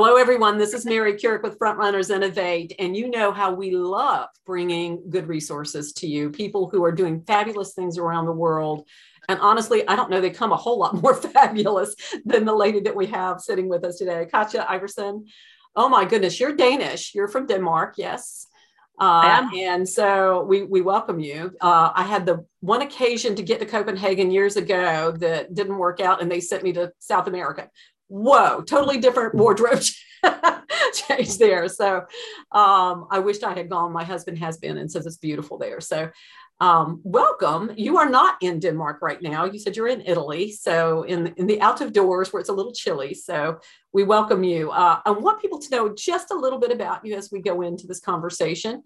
Hello, everyone. This is Mary Kurek with Frontrunners Innovate, and you know how we love bringing good resources to you, people who are doing fabulous things around the world. And honestly, I don't know they come a whole lot more fabulous than the lady that we have sitting with us today, Katja Iversen. Oh my goodness, you're Danish. You're from Denmark, yes. Uh, and so we, we welcome you. Uh, I had the one occasion to get to Copenhagen years ago that didn't work out, and they sent me to South America whoa, totally different wardrobe change there. So um, I wished I had gone. My husband has been and says it's beautiful there. So um, welcome. You are not in Denmark right now. You said you're in Italy. So in, in the out of doors where it's a little chilly. So we welcome you. Uh, I want people to know just a little bit about you as we go into this conversation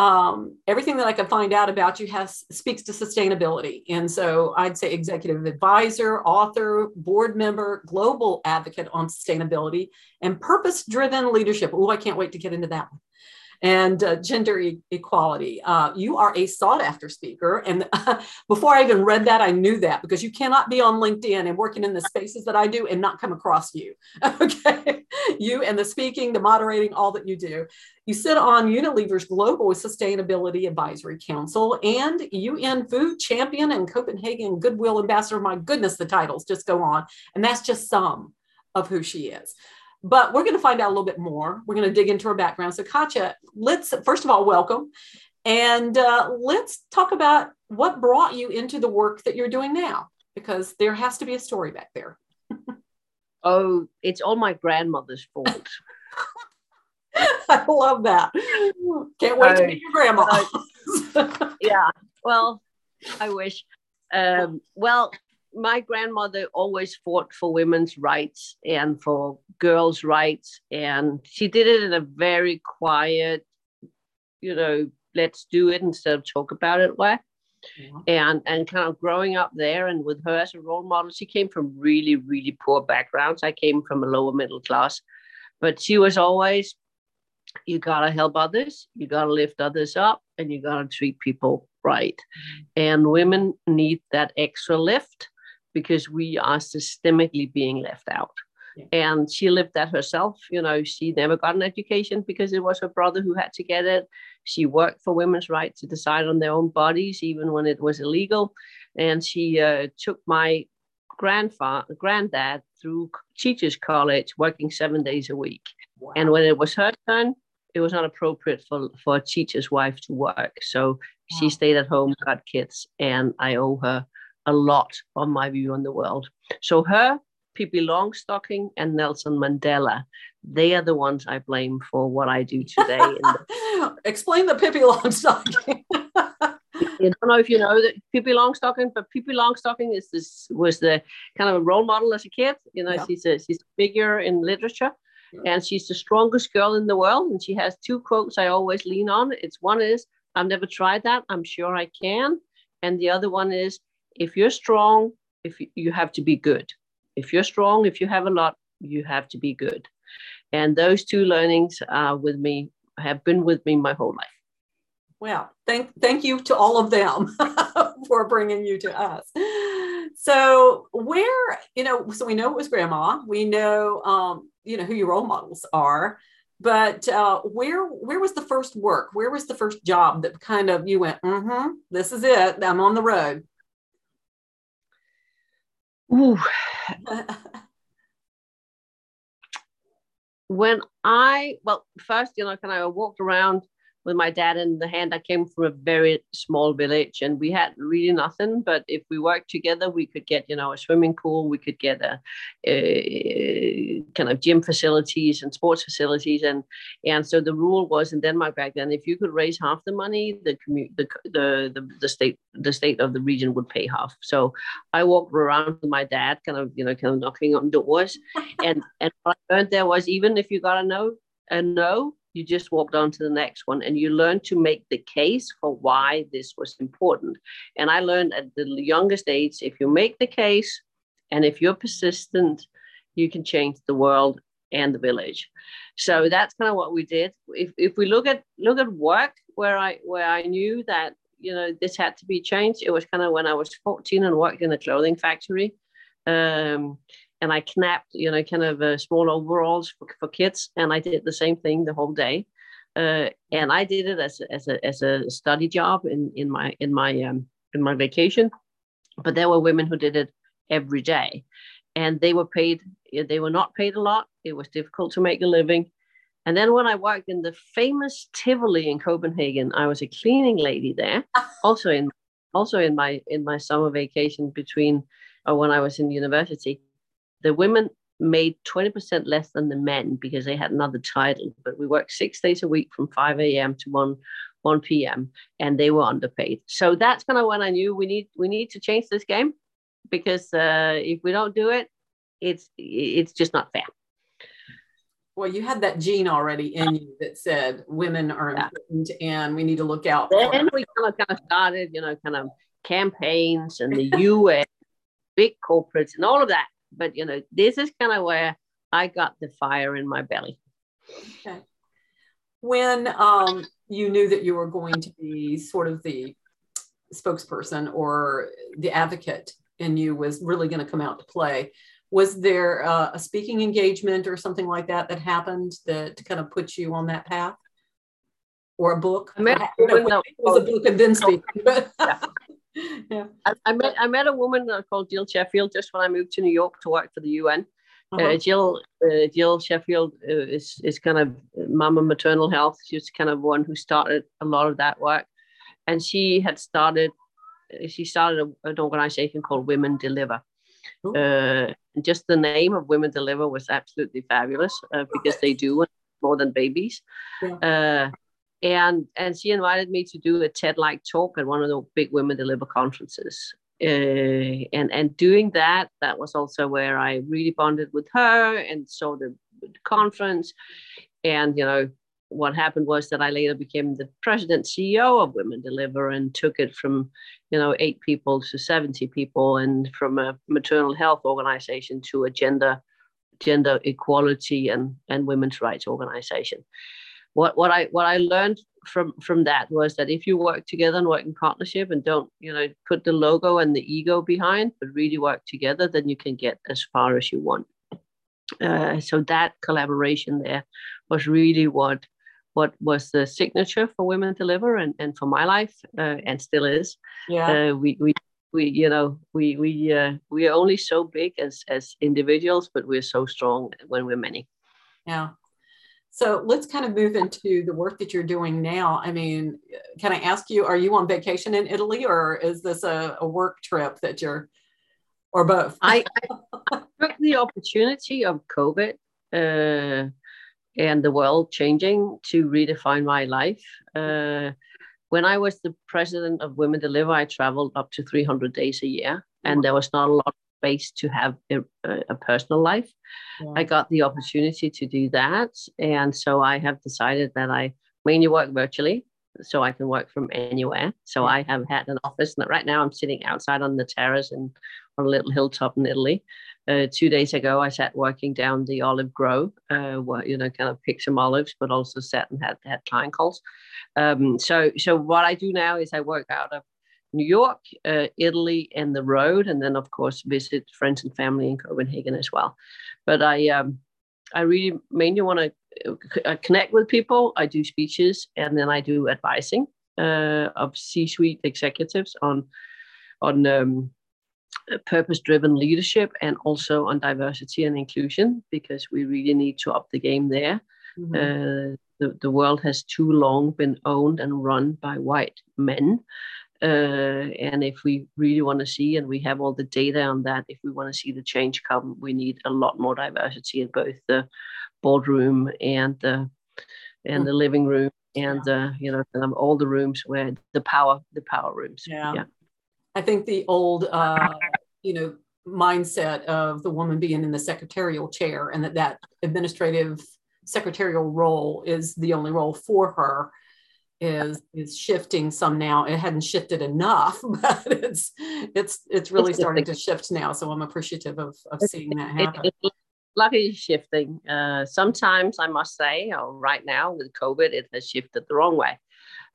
um, everything that I can find out about you has speaks to sustainability. And so I'd say executive advisor, author, board member, global advocate on sustainability, and purpose driven leadership. Oh, I can't wait to get into that one and uh, gender e- equality. Uh, you are a sought after speaker. And before I even read that, I knew that because you cannot be on LinkedIn and working in the spaces that I do and not come across you. Okay. you and the speaking, the moderating, all that you do. You sit on Unilever's Global Sustainability Advisory Council and UN Food Champion and Copenhagen Goodwill Ambassador. My goodness, the titles just go on. And that's just some of who she is. But we're going to find out a little bit more. We're going to dig into her background. So, Katja, let's first of all welcome, and uh, let's talk about what brought you into the work that you're doing now, because there has to be a story back there. oh, it's all my grandmother's fault. I love that. Can't wait to meet your grandma. Yeah. Well, I wish. Um, well, my grandmother always fought for women's rights and for girls' rights. And she did it in a very quiet, you know, let's do it instead of talk about it way. Yeah. And and kind of growing up there and with her as a role model, she came from really, really poor backgrounds. I came from a lower middle class, but she was always, you gotta help others, you gotta lift others up, and you gotta treat people right. Mm-hmm. And women need that extra lift because we are systemically being left out. Yeah. And she lived that herself. You know, she never got an education because it was her brother who had to get it. She worked for women's right to decide on their own bodies, even when it was illegal. And she uh, took my grandfather, granddad through teachers college, working seven days a week. Wow. And when it was her turn, it was not appropriate for, for a teacher's wife to work. So wow. she stayed at home, got kids, and I owe her a lot on my view on the world. So her, Pippi Longstocking, and Nelson Mandela, they are the ones I blame for what I do today. the- Explain the Pippi Longstocking. I don't know if you know that Pippi Longstocking, but Pippi Longstocking is this was the kind of a role model as a kid. You know, yeah. she's a she's a figure in literature, yeah. and she's the strongest girl in the world. And she has two quotes I always lean on. It's one is I've never tried that. I'm sure I can, and the other one is if you're strong, if you, you have to be good. If you're strong, if you have a lot, you have to be good. And those two learnings are with me, have been with me my whole life. Well, thank thank you to all of them for bringing you to us. So where you know, so we know it was grandma. We know um, you know who your role models are, but uh, where where was the first work? Where was the first job that kind of you went? Mm-hmm, this is it. I'm on the road. Ooh. when I, well, first, you know, kind of walked around with my dad in the hand. I came from a very small village and we had really nothing. But if we worked together, we could get, you know, a swimming pool, we could get a, a kind of gym facilities and sports facilities. And and so the rule was in Denmark back then, if you could raise half the money, the commu- the, the, the, the state the state of the region would pay half. So I walked around with my dad, kind of, you know, kind of knocking on doors. and and what I learned there was even if you got a no, a no, you just walked on to the next one and you learn to make the case for why this was important. And I learned at the youngest age if you make the case and if you're persistent, you can change the world and the village. So that's kind of what we did. If, if we look at look at work where I where I knew that you know this had to be changed, it was kind of when I was 14 and worked in a clothing factory. Um, and I knapped, you know, kind of uh, small overalls for, for kids, and I did the same thing the whole day. Uh, and I did it as a, as a as a study job in in my in my um, in my vacation. But there were women who did it every day, and they were paid. They were not paid a lot. It was difficult to make a living. And then when I worked in the famous Tivoli in Copenhagen, I was a cleaning lady there, also in also in my in my summer vacation between or when I was in university. The women made 20% less than the men because they had another title, but we worked six days a week from 5 a.m. to 1 1 p.m. and they were underpaid. So that's kind of when I knew we need we need to change this game because uh, if we don't do it, it's it's just not fair. Well, you had that gene already in you that said women are yeah. important and we need to look out. Then we kind of kind of started, you know, kind of campaigns and the UN, big corporates and all of that. But you know, this is kind of where I got the fire in my belly. Okay. When um, you knew that you were going to be sort of the spokesperson or the advocate in you was really going to come out to play was there uh, a speaking engagement or something like that that happened that to kind of put you on that path or a book I met, no, it was a book and then speaking but yeah. I, I, met I met a woman called Jill Sheffield just when I moved to New York to work for the UN. Uh-huh. Uh, Jill uh, Jill Sheffield uh, is is kind of mama maternal health. She's kind of one who started a lot of that work, and she had started she started a, an organization called Women Deliver. Uh, just the name of Women Deliver was absolutely fabulous uh, because they do more than babies. Yeah. And and she invited me to do a TED-like talk at one of the big Women Deliver conferences. Uh, and and doing that, that was also where I really bonded with her and saw the, the conference. And you know, what happened was that I later became the president CEO of Women Deliver and took it from, you know, eight people to 70 people and from a maternal health organization to a gender gender equality and, and women's rights organization. What what I what I learned from from that was that if you work together and work in partnership and don't, you know, put the logo and the ego behind, but really work together, then you can get as far as you want. Uh, so that collaboration there was really what what was the signature for Women Deliver and, and for my life uh, and still is. Yeah. Uh, we, we, we, you know, we, we, uh, we are only so big as, as individuals, but we're so strong when we're many. Yeah. So let's kind of move into the work that you're doing now. I mean, can I ask you, are you on vacation in Italy or is this a, a work trip that you're, or both? I, I took the opportunity of COVID uh, and the world changing to redefine my life. Uh, when I was the president of Women Deliver, I traveled up to 300 days a year, and there was not a lot of space to have a, a personal life. Yeah. I got the opportunity to do that, and so I have decided that I mainly work virtually, so I can work from anywhere. So yeah. I have had an office, and right now I'm sitting outside on the terrace and on a little hilltop in Italy uh, two days ago, I sat working down the olive grove, uh, where, you know, kind of pick some olives, but also sat and had, had client calls. Um, so, so what I do now is I work out of New York, uh, Italy, and the road, and then of course visit friends and family in Copenhagen as well. But I, um, I really mainly want to uh, connect with people. I do speeches, and then I do advising uh, of C-suite executives on on um, purpose driven leadership and also on diversity and inclusion because we really need to up the game there. Mm-hmm. Uh, the, the world has too long been owned and run by white men. Uh, and if we really want to see, and we have all the data on that, if we want to see the change come, we need a lot more diversity in both the boardroom and the and the living room and uh, you know all the rooms where the power the power rooms. Yeah. yeah. I think the old, uh, you know, mindset of the woman being in the secretarial chair and that that administrative secretarial role is the only role for her is is shifting some now. It hadn't shifted enough but it's it's it's really it's starting to shift now. So i'm appreciative of, of seeing that happen. it, it, lucky shifting. Uh, sometimes i must say oh, right now with covid it has shifted the wrong way.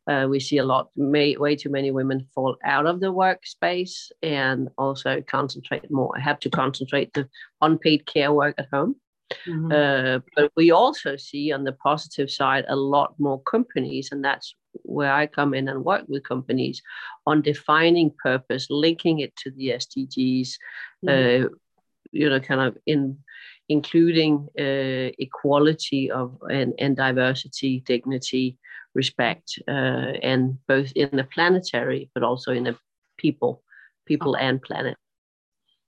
Uh, we see a lot, may, way too many women fall out of the workspace and also concentrate more, I have to concentrate the unpaid care work at home. Mm-hmm. Uh, but we also see on the positive side a lot more companies, and that's where I come in and work with companies on defining purpose, linking it to the SDGs, mm-hmm. uh, you know, kind of in including uh, equality of and, and diversity, dignity, respect, uh, and both in the planetary but also in the people, people and planet.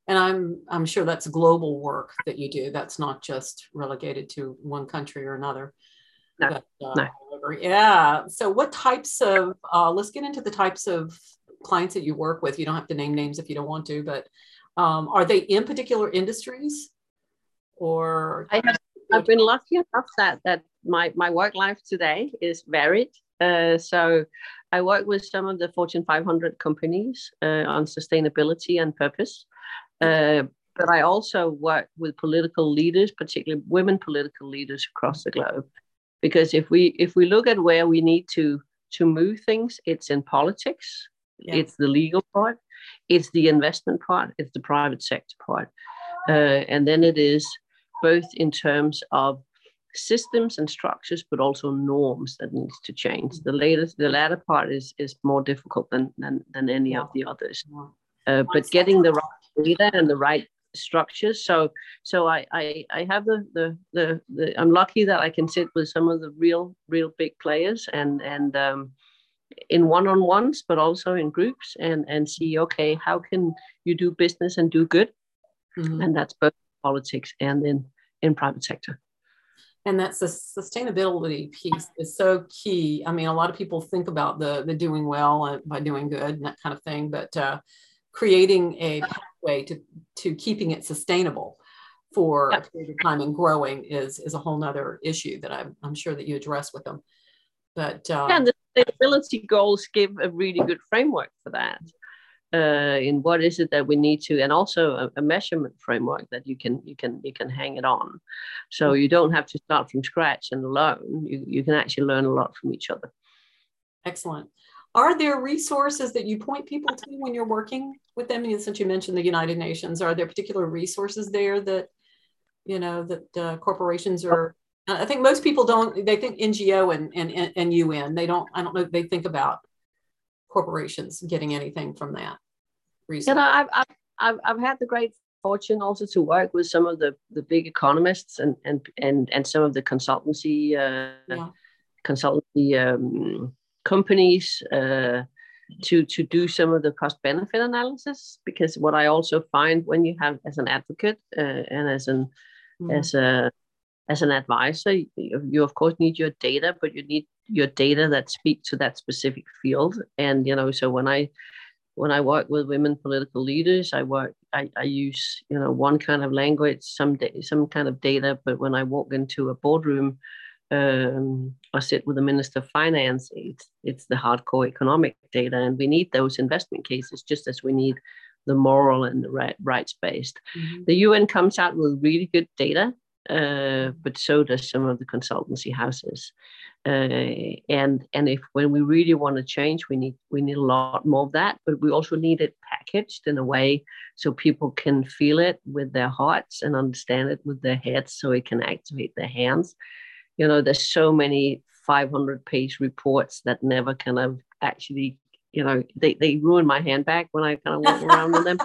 And I'm I'm sure that's global work that you do. That's not just relegated to one country or another. No, but, uh, no. Yeah. So, what types of? Uh, let's get into the types of clients that you work with. You don't have to name names if you don't want to, but um, are they in particular industries? or I have I've been lucky enough that that my my work life today is varied. Uh, so I work with some of the Fortune 500 companies uh, on sustainability and purpose. Uh, but I also work with political leaders, particularly women political leaders across the globe. Because if we if we look at where we need to to move things, it's in politics, it's the legal part, it's the investment part, it's the private sector part, uh, and then it is both in terms of systems and structures, but also norms that needs to change. The latest, the latter part is is more difficult than than, than any of the others. Uh, but getting the right data and the right structures. So so I I, I have the, the, the the I'm lucky that I can sit with some of the real real big players and and um, in one-on-ones, but also in groups and and see okay how can you do business and do good, mm-hmm. and that's both politics and in, in private sector. And that's the sustainability piece is so key. I mean, a lot of people think about the the doing well by doing good and that kind of thing, but uh, creating a pathway to to keeping it sustainable for a period of time and growing is is a whole nother issue that I'm, I'm sure that you address with them. But uh, yeah, and the sustainability goals give a really good framework for that uh, in what is it that we need to and also a, a, measurement framework that you can you can you can hang it on. So you don't have to start from scratch and learn. You, you can actually learn a lot from each other. Excellent are there resources that you point people to when you're working with them and since you mentioned the united nations are there particular resources there that you know that uh, corporations are i think most people don't they think ngo and, and and un they don't i don't know they think about corporations getting anything from that recently. You know, I've, I've, I've had the great fortune also to work with some of the, the big economists and, and, and, and some of the consultancy, uh, yeah. consultancy um, companies uh, to, to do some of the cost benefit analysis. Because what I also find when you have as an advocate uh, and as an, mm-hmm. as a, as an advisor, you, you of course need your data, but you need your data that speak to that specific field. And you know, so when I when I work with women political leaders, I work I, I use you know one kind of language, some da- some kind of data. But when I walk into a boardroom, um, or sit with the minister of finance, it's it's the hardcore economic data, and we need those investment cases just as we need the moral and the right, rights based. Mm-hmm. The UN comes out with really good data uh, but so does some of the consultancy houses. Uh, and and if when we really want to change, we need we need a lot more of that. But we also need it packaged in a way so people can feel it with their hearts and understand it with their heads, so it can activate their hands. You know, there's so many 500 page reports that never kind of actually, you know, they they ruin my handbag when I kind of walk around with them.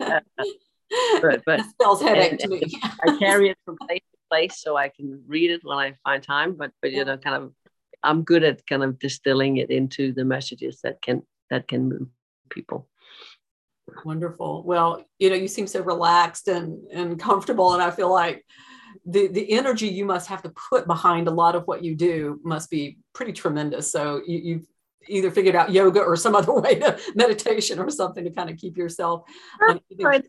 Uh, but but to me. I carry it from place to place so I can read it when I find time. But but you know, kind of, I'm good at kind of distilling it into the messages that can that can move people. Wonderful. Well, you know, you seem so relaxed and and comfortable, and I feel like the the energy you must have to put behind a lot of what you do must be pretty tremendous. So you, you've either figured out yoga or some other way to meditation or something to kind of keep yourself. Right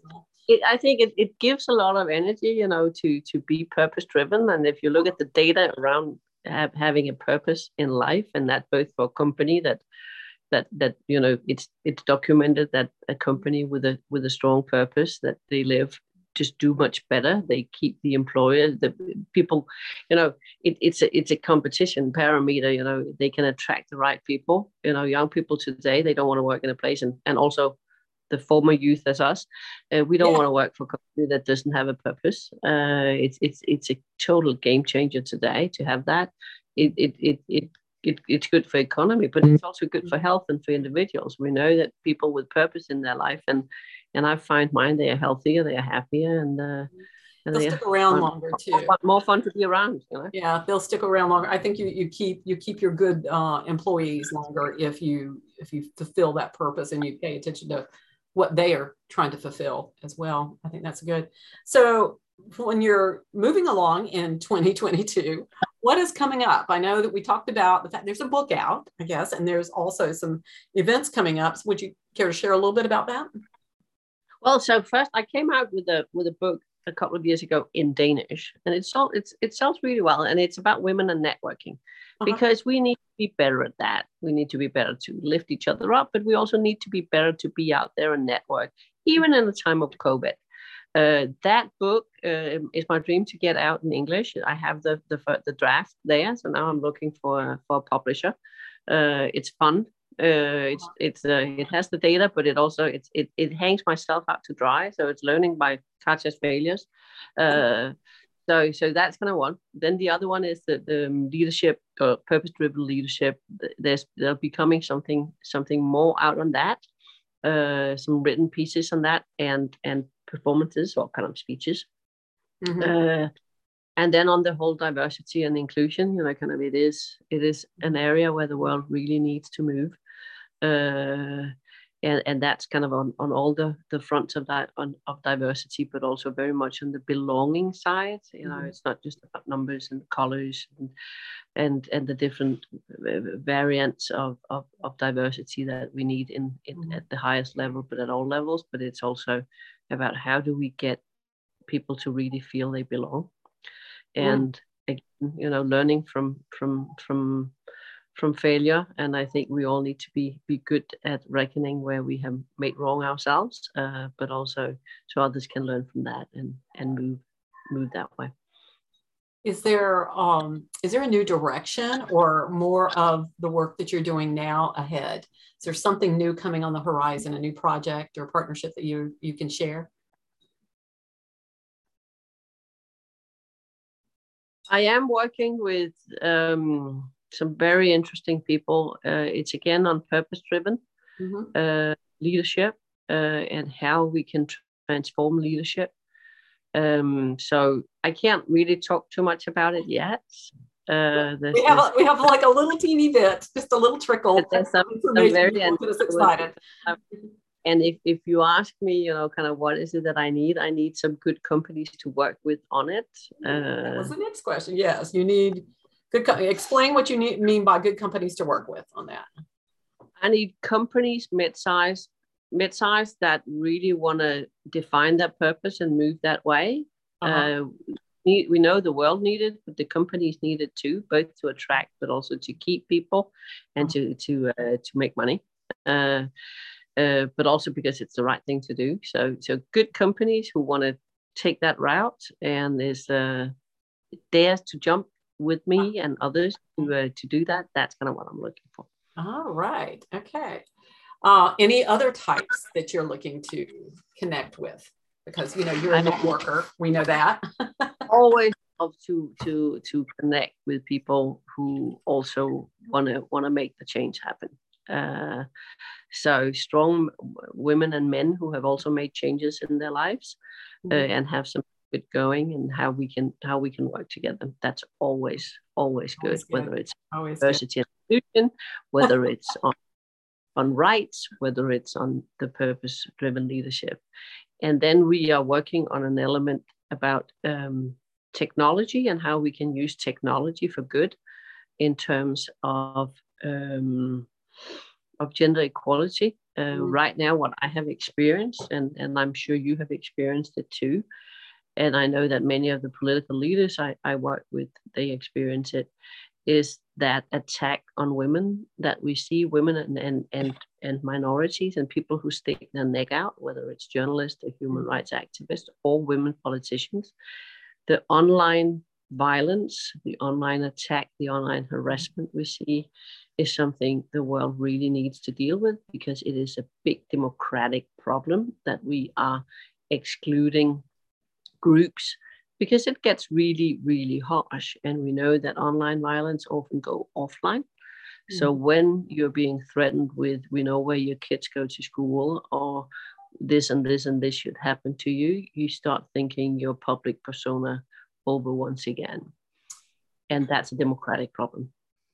it, I think it, it gives a lot of energy, you know, to to be purpose driven. And if you look at the data around have, having a purpose in life, and that both for a company that that that you know it's it's documented that a company with a with a strong purpose that they live just do much better. They keep the employer, the people, you know, it, it's a it's a competition parameter. You know, they can attract the right people. You know, young people today they don't want to work in a place, and and also the former youth as us, uh, we don't yeah. want to work for a company that doesn't have a purpose. Uh, it's it's it's a total game changer today to have that. It it it it. It, it's good for economy, but it's also good for health and for individuals. We know that people with purpose in their life and and I find mine they are healthier, they are happier, and uh, and they'll stick around fun, longer too. More fun to be around, you know. Yeah, they'll stick around longer. I think you you keep you keep your good uh, employees longer if you if you fulfill that purpose and you pay attention to what they are trying to fulfill as well. I think that's good. So when you're moving along in 2022, what is coming up? I know that we talked about the fact there's a book out, I guess, and there's also some events coming up. So would you care to share a little bit about that? Well, so first I came out with a with a book a couple of years ago in Danish, and it sold it's it sells really well, and it's about women and networking, uh-huh. because we need to be better at that. We need to be better to lift each other up, but we also need to be better to be out there and network, even in the time of COVID. Uh, that book uh, is my dream to get out in English. I have the the, the draft there, so now I'm looking for for a publisher. Uh, it's fun uh, it's it's uh, it has the data, but it also it's it, it hangs myself out to dry. So it's learning by Katja's failures. Uh, so so that's kind of one. Then the other one is the, the leadership or purpose driven leadership. There's there'll be coming something something more out on that. Uh, some written pieces on that and and performances or kind of speeches. Mm-hmm. Uh, and then on the whole diversity and inclusion you know kind of it is it is an area where the world really needs to move uh, and, and that's kind of on, on all the, the fronts of that on, of diversity, but also very much on the belonging side. You know, mm-hmm. it's not just about numbers and colors and and, and the different variants of, of, of diversity that we need in, in mm-hmm. at the highest level, but at all levels. But it's also about how do we get people to really feel they belong, and mm. again, you know, learning from from from from failure and i think we all need to be be good at reckoning where we have made wrong ourselves uh, but also so others can learn from that and and move move that way. Is there um is there a new direction or more of the work that you're doing now ahead? Is there something new coming on the horizon a new project or partnership that you you can share? I am working with um some very interesting people. Uh, it's again on purpose driven mm-hmm. uh, leadership uh, and how we can transform leadership. Um, so I can't really talk too much about it yet. Uh, we have a, we have like a little teeny bit, just a little trickle. There's some, some very excited. And if, if you ask me, you know, kind of what is it that I need, I need some good companies to work with on it. Uh, that was the next question. Yes, you need Good. Co- explain what you need, mean by good companies to work with on that. I need companies mid-size, mid-size that really want to define their purpose and move that way. Uh-huh. Uh, we, we know the world needed, but the companies needed too, both to attract but also to keep people and uh-huh. to to uh, to make money. Uh, uh, but also because it's the right thing to do. So so good companies who want to take that route and is uh, dares to jump with me and others to, uh, to do that, that's kind of what I'm looking for. All right. Okay. Uh, any other types that you're looking to connect with? Because you know you're a networker. We know that. always love to to to connect with people who also want to want to make the change happen. Uh, so strong women and men who have also made changes in their lives uh, mm-hmm. and have some it going and how we can how we can work together. That's always always good, always good. whether it's always diversity good. and inclusion, whether it's on on rights, whether it's on the purpose driven leadership. And then we are working on an element about um, technology and how we can use technology for good in terms of um, of gender equality. Uh, mm. Right now, what I have experienced, and, and I'm sure you have experienced it too, and I know that many of the political leaders I, I work with, they experience it, is that attack on women that we see women and and and, and minorities and people who stick their neck out, whether it's journalists or human rights activists or women politicians. The online violence, the online attack, the online harassment we see is something the world really needs to deal with because it is a big democratic problem that we are excluding groups because it gets really, really harsh. And we know that online violence often go offline. So mm-hmm. when you're being threatened with, we know where your kids go to school or this and this and this should happen to you, you start thinking your public persona over once again. And that's a democratic problem.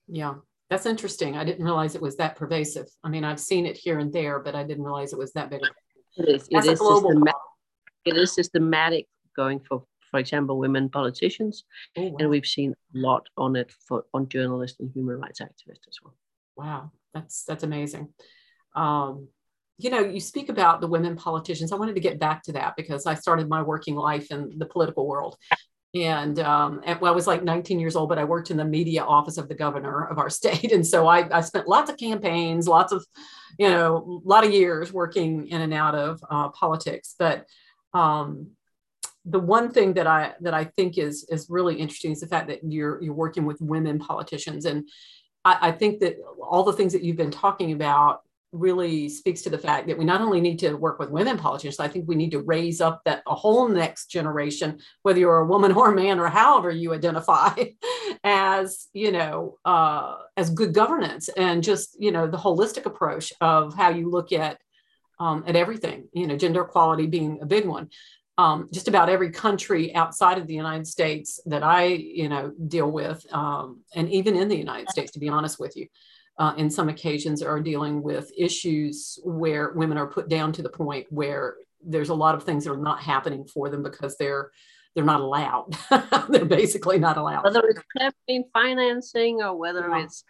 Yeah, that's interesting. I didn't realize it was that pervasive. I mean, I've seen it here and there, but I didn't realize it was that big. It is. It is, systematic, it is systematic going for, for example, women politicians, oh, wow. and we've seen a lot on it for on journalists and human rights activists as well. Wow, that's that's amazing. Um, you know, you speak about the women politicians. I wanted to get back to that because I started my working life in the political world. And, um, and well, I was like 19 years old, but I worked in the media office of the governor of our state. And so I, I spent lots of campaigns, lots of, you know, a lot of years working in and out of uh, politics. But um, the one thing that I that I think is is really interesting is the fact that you're you're working with women politicians, and I, I think that all the things that you've been talking about really speaks to the fact that we not only need to work with women politicians, I think we need to raise up that a whole next generation, whether you're a woman or a man or however you identify, as you know, uh, as good governance and just you know the holistic approach of how you look at um, at everything. You know, gender equality being a big one. Um, just about every country outside of the United States that I, you know, deal with, um, and even in the United States, to be honest with you, uh, in some occasions are dealing with issues where women are put down to the point where there's a lot of things that are not happening for them because they're they're not allowed. they're basically not allowed. Whether it's campaign financing or whether yeah. it's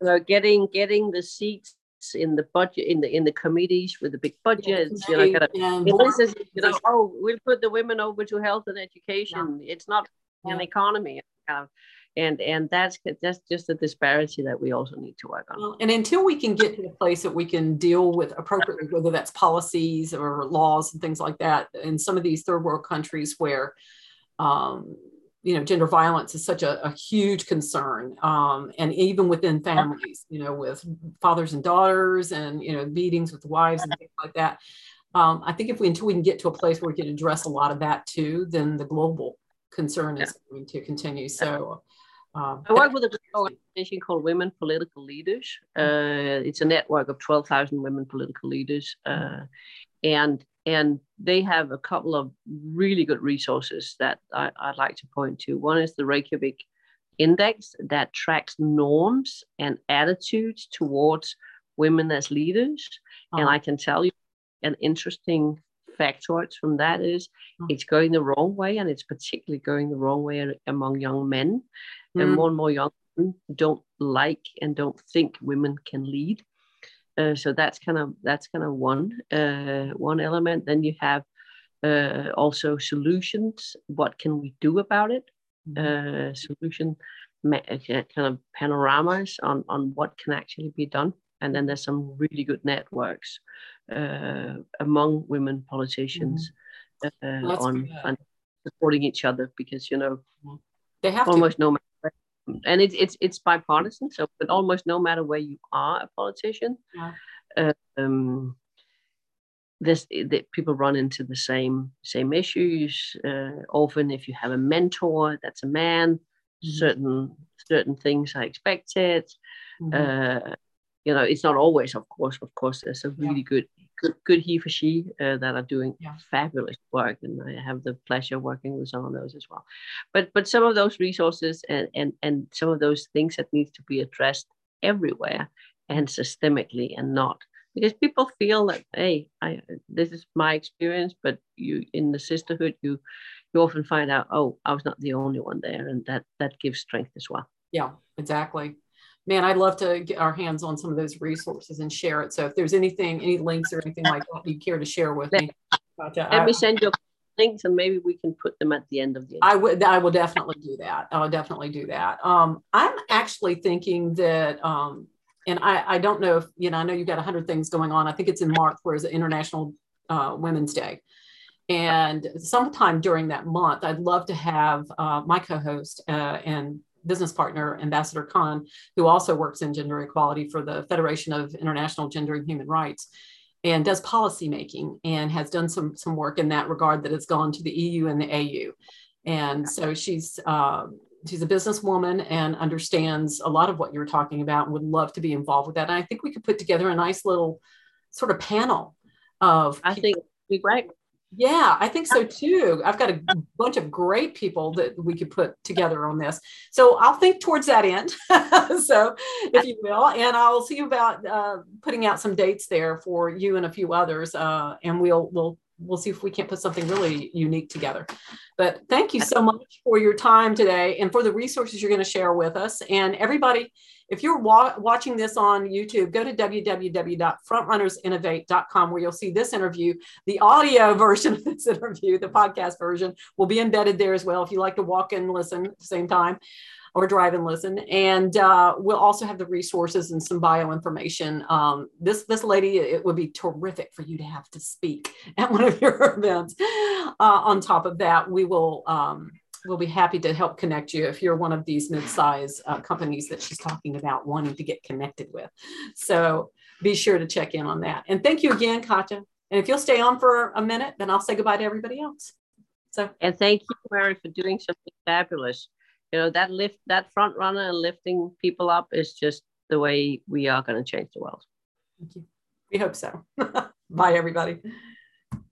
you know, getting getting the seats in the budget in the in the committees with the big budgets. Yeah, you know, kind of, this is, you know, oh, we'll put the women over to health and education. Yeah. It's not an economy. Kind of, and and that's that's just a disparity that we also need to work on and until we can get to the place that we can deal with appropriately whether that's policies or laws and things like that in some of these third world countries where um, you know gender violence is such a, a huge concern um, and even within families you know with fathers and daughters and you know meetings with wives and things like that um, i think if we until we can get to a place where we can address a lot of that too then the global concern is going to continue so um, I work with an organization called Women Political Leaders. Uh, it's a network of 12,000 women political leaders. Uh, and and they have a couple of really good resources that I, would like to point to. One is the Reykjavik Index that tracks norms and attitudes towards women as leaders. And I can tell you an interesting factoid from that is it's going the wrong way, and it's particularly going the wrong way among young men mm. and more and more young men don't like and don't think women can lead. Uh, so that's kind of that's kind of one uh, one element. Then you have uh, also solutions. What can we do about it? Mm. solution uh, kind of panoramas on on what can actually be done. And then there's some really good networks uh, among women politicians mm. on, on supporting each other because you know they have almost to. no matter and it's it's it's bipartisan. So, but almost no matter where you are a politician, yeah. um, this the, people run into the same same issues. Uh, often, if you have a mentor that's a man, mm-hmm. certain certain things are expected. Mm-hmm. Uh, you know, it's not always, of course. Of course, there's a really yeah. good good, good he for she uh, that are doing yeah. fabulous work, and I have the pleasure working with some of those as well. But but some of those resources and and and some of those things that needs to be addressed everywhere and systemically, and not because people feel that hey, I this is my experience, but you in the sisterhood you you often find out oh I was not the only one there, and that that gives strength as well. Yeah, exactly man, I'd love to get our hands on some of those resources and share it. So if there's anything, any links or anything like that you care to share with me, let me send you links and maybe we can put them at the end of the. I would, I will definitely do that. I'll definitely do that. Um, I'm actually thinking that um, and I, I don't know if you know i know you've got a 100 things going on i think it's in march where it's international uh, women's day and sometime during that month i'd love to have uh, my co-host uh, and business partner ambassador khan who also works in gender equality for the federation of international gender and human rights and does policy making and has done some some work in that regard that has gone to the eu and the au and so she's uh, she's a businesswoman and understands a lot of what you're talking about and would love to be involved with that. And I think we could put together a nice little sort of panel of. I think be great. Yeah, I think so too. I've got a bunch of great people that we could put together on this. So I'll think towards that end. so, if you will, and I'll see about uh, putting out some dates there for you and a few others, uh, and we'll we'll we'll see if we can't put something really unique together. But thank you so much for your time today and for the resources you're going to share with us. And everybody, if you're wa- watching this on YouTube, go to www.frontrunnersinnovate.com where you'll see this interview. The audio version of this interview, the podcast version, will be embedded there as well if you like to walk and listen at the same time or drive and listen. And uh, we'll also have the resources and some bio information. Um, this this lady, it would be terrific for you to have to speak at one of your events. Uh, on top of that, we will. Um, we'll be happy to help connect you if you're one of these mid-size uh, companies that she's talking about wanting to get connected with. So be sure to check in on that. And thank you again, Katja. And if you'll stay on for a minute, then I'll say goodbye to everybody else. So and thank you, Mary, for doing something fabulous you know that lift that front runner and lifting people up is just the way we are going to change the world thank you we hope so bye everybody